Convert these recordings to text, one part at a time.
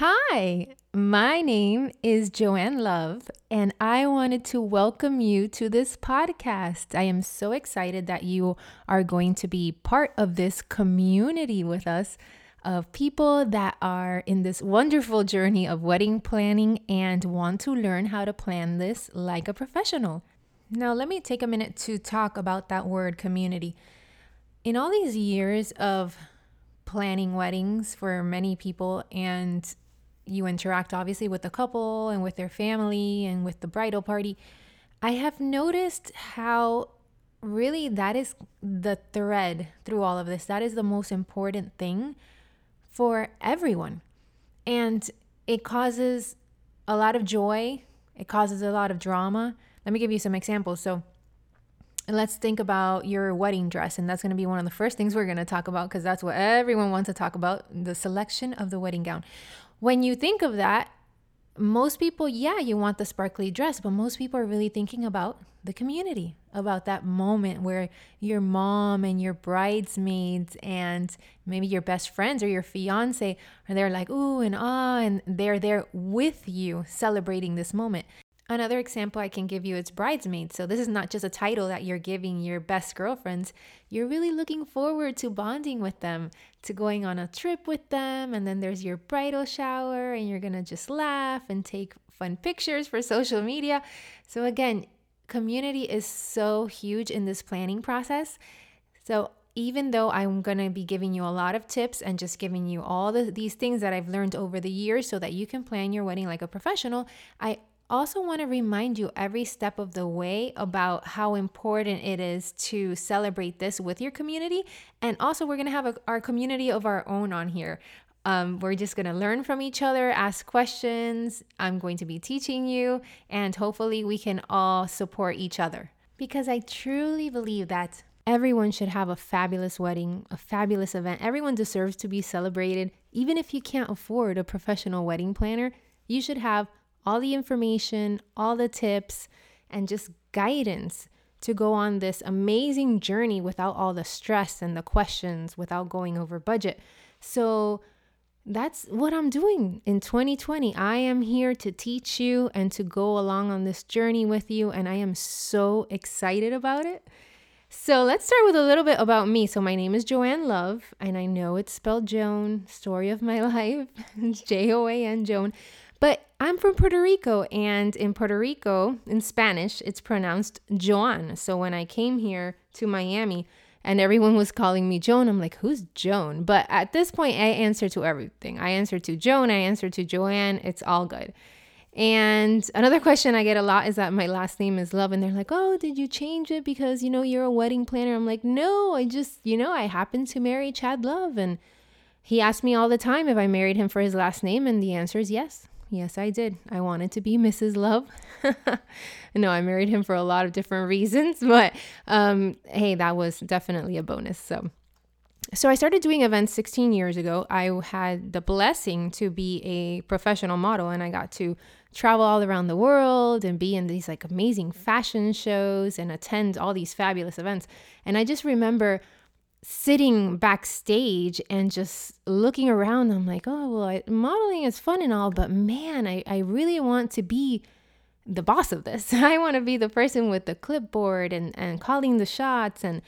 Hi, my name is Joanne Love, and I wanted to welcome you to this podcast. I am so excited that you are going to be part of this community with us of people that are in this wonderful journey of wedding planning and want to learn how to plan this like a professional. Now, let me take a minute to talk about that word community. In all these years of planning weddings for many people and you interact obviously with the couple and with their family and with the bridal party, I have noticed how really that is the thread through all of this. That is the most important thing for everyone. And it causes a lot of joy, it causes a lot of drama. Let me give you some examples. So, let's think about your wedding dress. And that's going to be one of the first things we're going to talk about because that's what everyone wants to talk about the selection of the wedding gown. When you think of that, most people, yeah, you want the sparkly dress, but most people are really thinking about the community, about that moment where your mom and your bridesmaids and maybe your best friends or your fiance are there like, ooh and ah, and they're there with you celebrating this moment. Another example I can give you is bridesmaids. So, this is not just a title that you're giving your best girlfriends. You're really looking forward to bonding with them, to going on a trip with them. And then there's your bridal shower, and you're going to just laugh and take fun pictures for social media. So, again, community is so huge in this planning process. So, even though I'm going to be giving you a lot of tips and just giving you all the, these things that I've learned over the years so that you can plan your wedding like a professional, I also want to remind you every step of the way about how important it is to celebrate this with your community. And also, we're going to have a, our community of our own on here. Um, we're just going to learn from each other, ask questions. I'm going to be teaching you, and hopefully, we can all support each other. Because I truly believe that everyone should have a fabulous wedding, a fabulous event. Everyone deserves to be celebrated. Even if you can't afford a professional wedding planner, you should have all the information, all the tips, and just guidance to go on this amazing journey without all the stress and the questions, without going over budget. So, that's what I'm doing in 2020. I am here to teach you and to go along on this journey with you, and I am so excited about it. So, let's start with a little bit about me. So, my name is Joanne Love, and I know it's spelled Joan, story of my life, J O A N, Joan. But I'm from Puerto Rico, and in Puerto Rico, in Spanish, it's pronounced Joan. So when I came here to Miami and everyone was calling me Joan, I'm like, who's Joan? But at this point, I answer to everything. I answer to Joan, I answer to Joanne. It's all good. And another question I get a lot is that my last name is Love, and they're like, "Oh, did you change it because you know you're a wedding planner?" I'm like, "No, I just you know I happened to marry Chad Love, and he asked me all the time if I married him for his last name, and the answer is yes. Yes, I did. I wanted to be Mrs. Love. no, I married him for a lot of different reasons, but um, hey, that was definitely a bonus. So, so I started doing events 16 years ago. I had the blessing to be a professional model, and I got to travel all around the world and be in these like amazing fashion shows and attend all these fabulous events. And I just remember sitting backstage and just looking around i'm like oh well I, modeling is fun and all but man I, I really want to be the boss of this. I want to be the person with the clipboard and, and calling the shots. And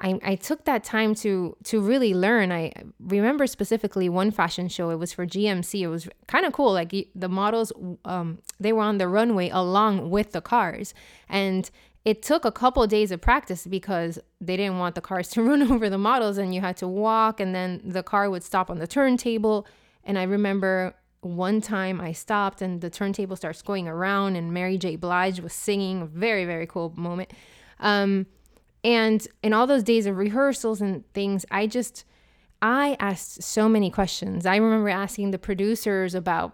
I, I took that time to to really learn. I remember specifically one fashion show. It was for gmc it was kind of cool. Like the models um, they were on the runway along with the cars. And it took a couple of days of practice because they didn't want the cars to run over the models and you had to walk and then the car would stop on the turntable. And i remember one time i stopped and the turntable starts going around and mary j. Blige was singing very very cool moment. Um, and in all those days of rehearsals and things i just i asked so many questions. I remember asking the producers about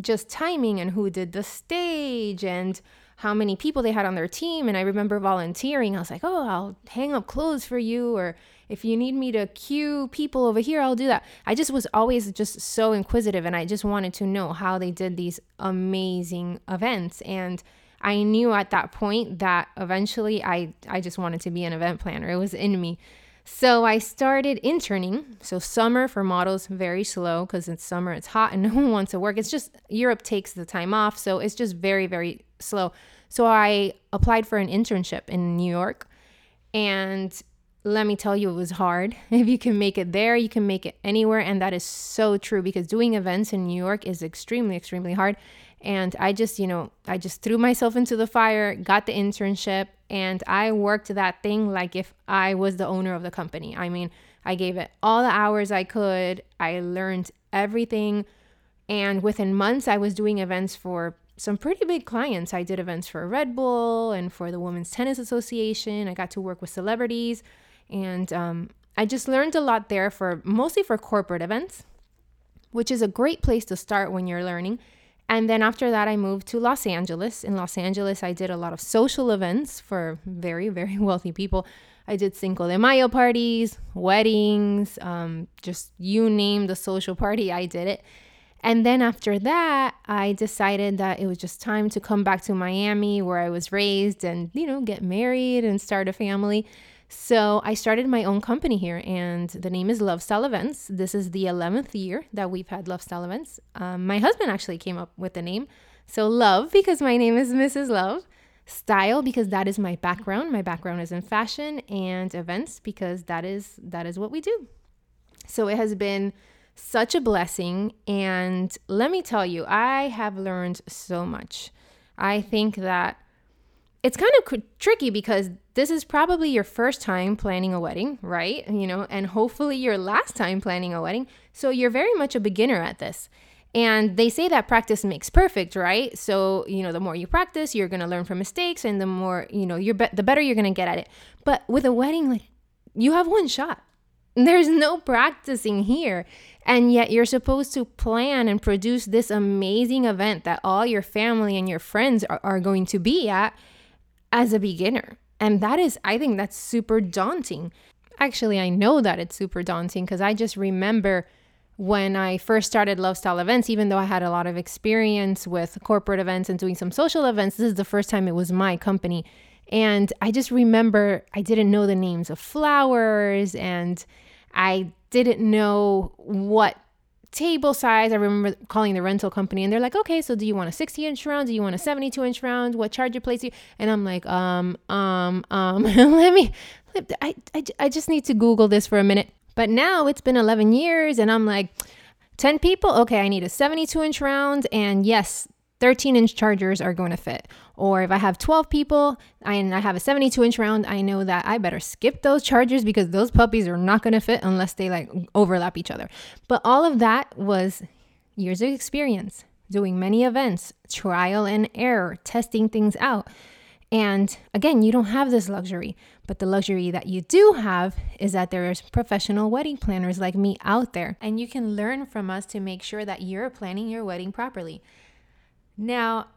just timing and who did the stage and how many people they had on their team. And I remember volunteering. I was like, oh, I'll hang up clothes for you. Or if you need me to cue people over here, I'll do that. I just was always just so inquisitive and I just wanted to know how they did these amazing events. And I knew at that point that eventually I, I just wanted to be an event planner. It was in me. So I started interning. So summer for models very slow because it's summer, it's hot, and no one wants to work. It's just Europe takes the time off, so it's just very very slow. So I applied for an internship in New York, and let me tell you, it was hard. If you can make it there, you can make it anywhere, and that is so true because doing events in New York is extremely extremely hard. And I just, you know, I just threw myself into the fire, got the internship, and I worked that thing like if I was the owner of the company. I mean, I gave it all the hours I could. I learned everything. And within months, I was doing events for some pretty big clients. I did events for Red Bull and for the Women's Tennis Association. I got to work with celebrities. And um, I just learned a lot there for mostly for corporate events, which is a great place to start when you're learning. And then after that, I moved to Los Angeles. In Los Angeles, I did a lot of social events for very, very wealthy people. I did Cinco de Mayo parties, weddings, um, just you name the social party, I did it. And then after that, I decided that it was just time to come back to Miami where I was raised and, you know, get married and start a family. So I started my own company here, and the name is Love Style Events. This is the 11th year that we've had Love Style Events. Um, my husband actually came up with the name. So, Love, because my name is Mrs. Love. Style, because that is my background. My background is in fashion, and events, because that is that is what we do. So it has been such a blessing, and let me tell you, I have learned so much. I think that it's kind of tricky because this is probably your first time planning a wedding, right? You know, and hopefully your last time planning a wedding. So you're very much a beginner at this. And they say that practice makes perfect, right? So, you know, the more you practice, you're going to learn from mistakes and the more, you know, you're be- the better you're going to get at it. But with a wedding like you have one shot. There's no practicing here. And yet you're supposed to plan and produce this amazing event that all your family and your friends are, are going to be at as a beginner. And that is, I think that's super daunting. Actually, I know that it's super daunting because I just remember when I first started Love Style events, even though I had a lot of experience with corporate events and doing some social events, this is the first time it was my company. And I just remember I didn't know the names of flowers and I didn't know what table size. I remember calling the rental company and they're like, okay, so do you want a 60 inch round? Do you want a 72 inch round? What charger plates you? And I'm like, um, um, um, let me, I, I, I just need to Google this for a minute. But now it's been 11 years and I'm like, 10 people? Okay, I need a 72 inch round. And yes, 13 inch chargers are going to fit. Or if I have 12 people and I have a 72 inch round, I know that I better skip those chargers because those puppies are not going to fit unless they like overlap each other. But all of that was years of experience, doing many events, trial and error, testing things out. And again, you don't have this luxury, but the luxury that you do have is that there's professional wedding planners like me out there, and you can learn from us to make sure that you're planning your wedding properly. Now,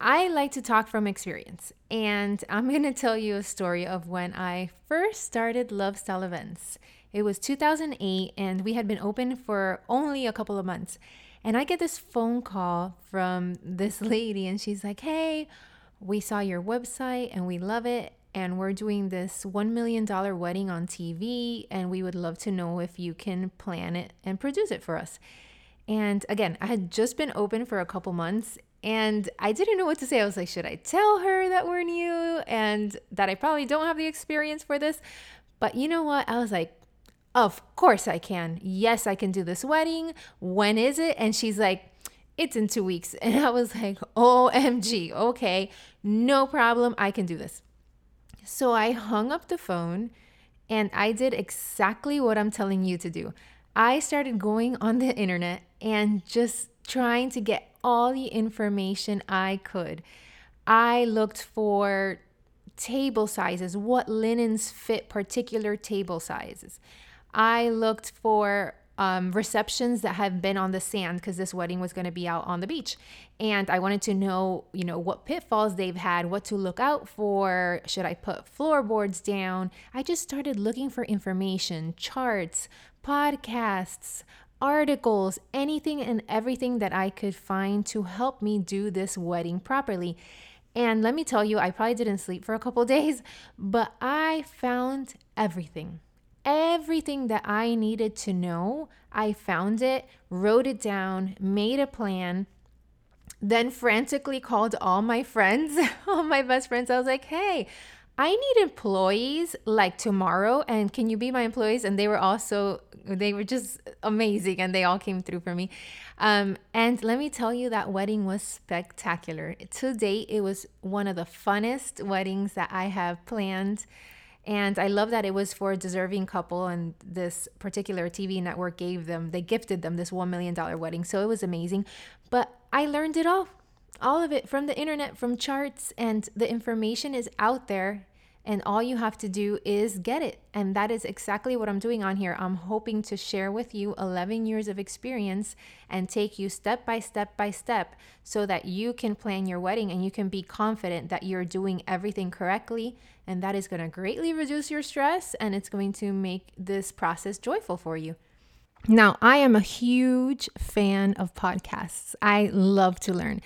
I like to talk from experience, and I'm going to tell you a story of when I first started Love Style Events. It was 2008, and we had been open for only a couple of months. And I get this phone call from this lady, and she's like, Hey, we saw your website and we love it. And we're doing this $1 million wedding on TV, and we would love to know if you can plan it and produce it for us. And again, I had just been open for a couple months and I didn't know what to say. I was like, should I tell her that we're new and that I probably don't have the experience for this? But you know what? I was like, of course I can. Yes, I can do this wedding. When is it? And she's like, it's in two weeks. And I was like, OMG, okay, no problem. I can do this. So I hung up the phone and I did exactly what I'm telling you to do. I started going on the internet and just trying to get all the information I could. I looked for table sizes, what linens fit particular table sizes. I looked for um, receptions that have been on the sand because this wedding was going to be out on the beach. And I wanted to know, you know, what pitfalls they've had, what to look out for. Should I put floorboards down? I just started looking for information, charts, podcasts, articles, anything and everything that I could find to help me do this wedding properly. And let me tell you, I probably didn't sleep for a couple days, but I found everything. everything that I needed to know. I found it, wrote it down, made a plan, then frantically called all my friends, all my best friends. I was like, hey, I need employees like tomorrow, and can you be my employees? And they were also, they were just amazing, and they all came through for me. Um, and let me tell you, that wedding was spectacular. To date, it was one of the funnest weddings that I have planned. And I love that it was for a deserving couple, and this particular TV network gave them, they gifted them this $1 million wedding. So it was amazing. But I learned it all, all of it from the internet, from charts, and the information is out there and all you have to do is get it. And that is exactly what I'm doing on here. I'm hoping to share with you 11 years of experience and take you step by step by step so that you can plan your wedding and you can be confident that you're doing everything correctly. And that is going to greatly reduce your stress and it's going to make this process joyful for you. Now, I am a huge fan of podcasts. I love to learn.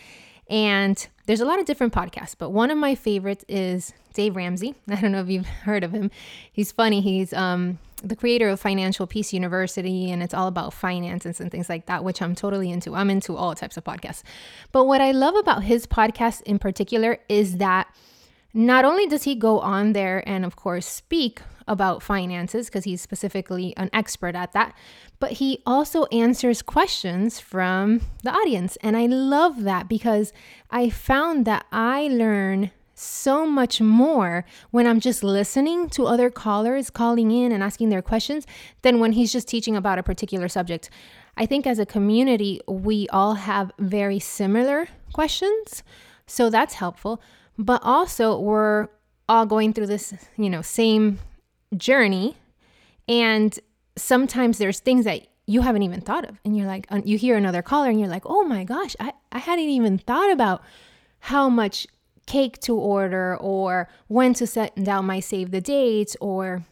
And there's a lot of different podcasts, but one of my favorites is Dave Ramsey. I don't know if you've heard of him. He's funny. He's um, the creator of Financial Peace University, and it's all about finances and things like that, which I'm totally into. I'm into all types of podcasts. But what I love about his podcast in particular is that not only does he go on there and, of course, speak about finances because he's specifically an expert at that, but he also answers questions from the audience. And I love that because I found that I learn so much more when I'm just listening to other callers calling in and asking their questions than when he's just teaching about a particular subject. I think as a community, we all have very similar questions. So that's helpful. But also, we're all going through this, you know, same journey. And sometimes there's things that you haven't even thought of. And you're like, you hear another caller and you're like, oh my gosh, I, I hadn't even thought about how much cake to order or when to set down my save the dates or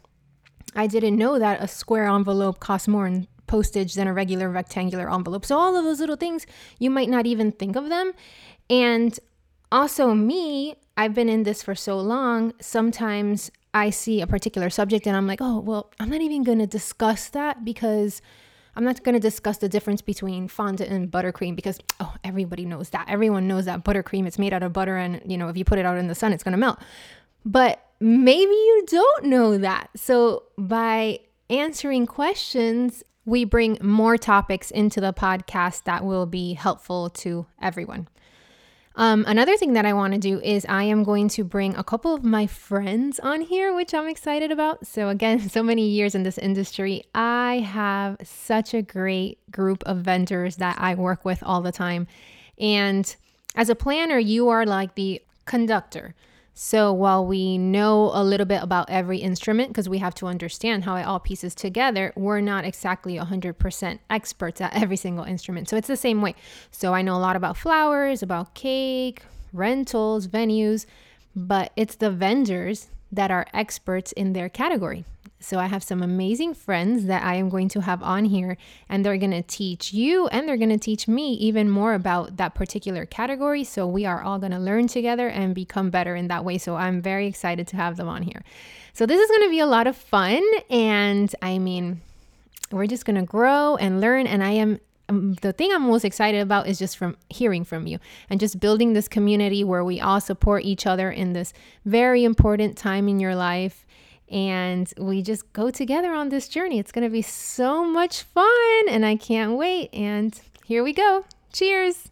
I didn't know that a square envelope costs more in postage than a regular rectangular envelope. So all of those little things, you might not even think of them. And also me, I've been in this for so long, sometimes I see a particular subject and I'm like, oh, well, I'm not even going to discuss that because I'm not going to discuss the difference between fondant and buttercream because, oh, everybody knows that. Everyone knows that buttercream, it's made out of butter. And, you know, if you put it out in the sun, it's going to melt. But maybe you don't know that. So by answering questions, we bring more topics into the podcast that will be helpful to everyone. Um, another thing that I want to do is I am going to bring a couple of my friends on here, which I'm excited about. So, again, so many years in this industry, I have such a great group of vendors that I work with all the time. And as a planner, you are like the conductor. So while we know a little bit about every instrument, because we have to understand how it all pieces together, we're not exactly 100% experts at every single instrument. So it's the same way. So I know a lot about flowers, about cake, rentals, venues, but it's the vendors that are experts in their category. So I have some amazing friends that I am going to have on here, and they're going to teach you and they're going to teach me even more about that particular category. So we are all going to learn together and become better in that way. So I'm very excited to have them on here. So this is going to be a lot of fun. And I mean, we're just going to grow and learn. And I am um, the thing I'm most excited about is just from hearing from you and just building this community where we all support each other in this very important time in your life and we just go together on this journey. It's going to be so much fun, and I can't wait. And here we go. Cheers.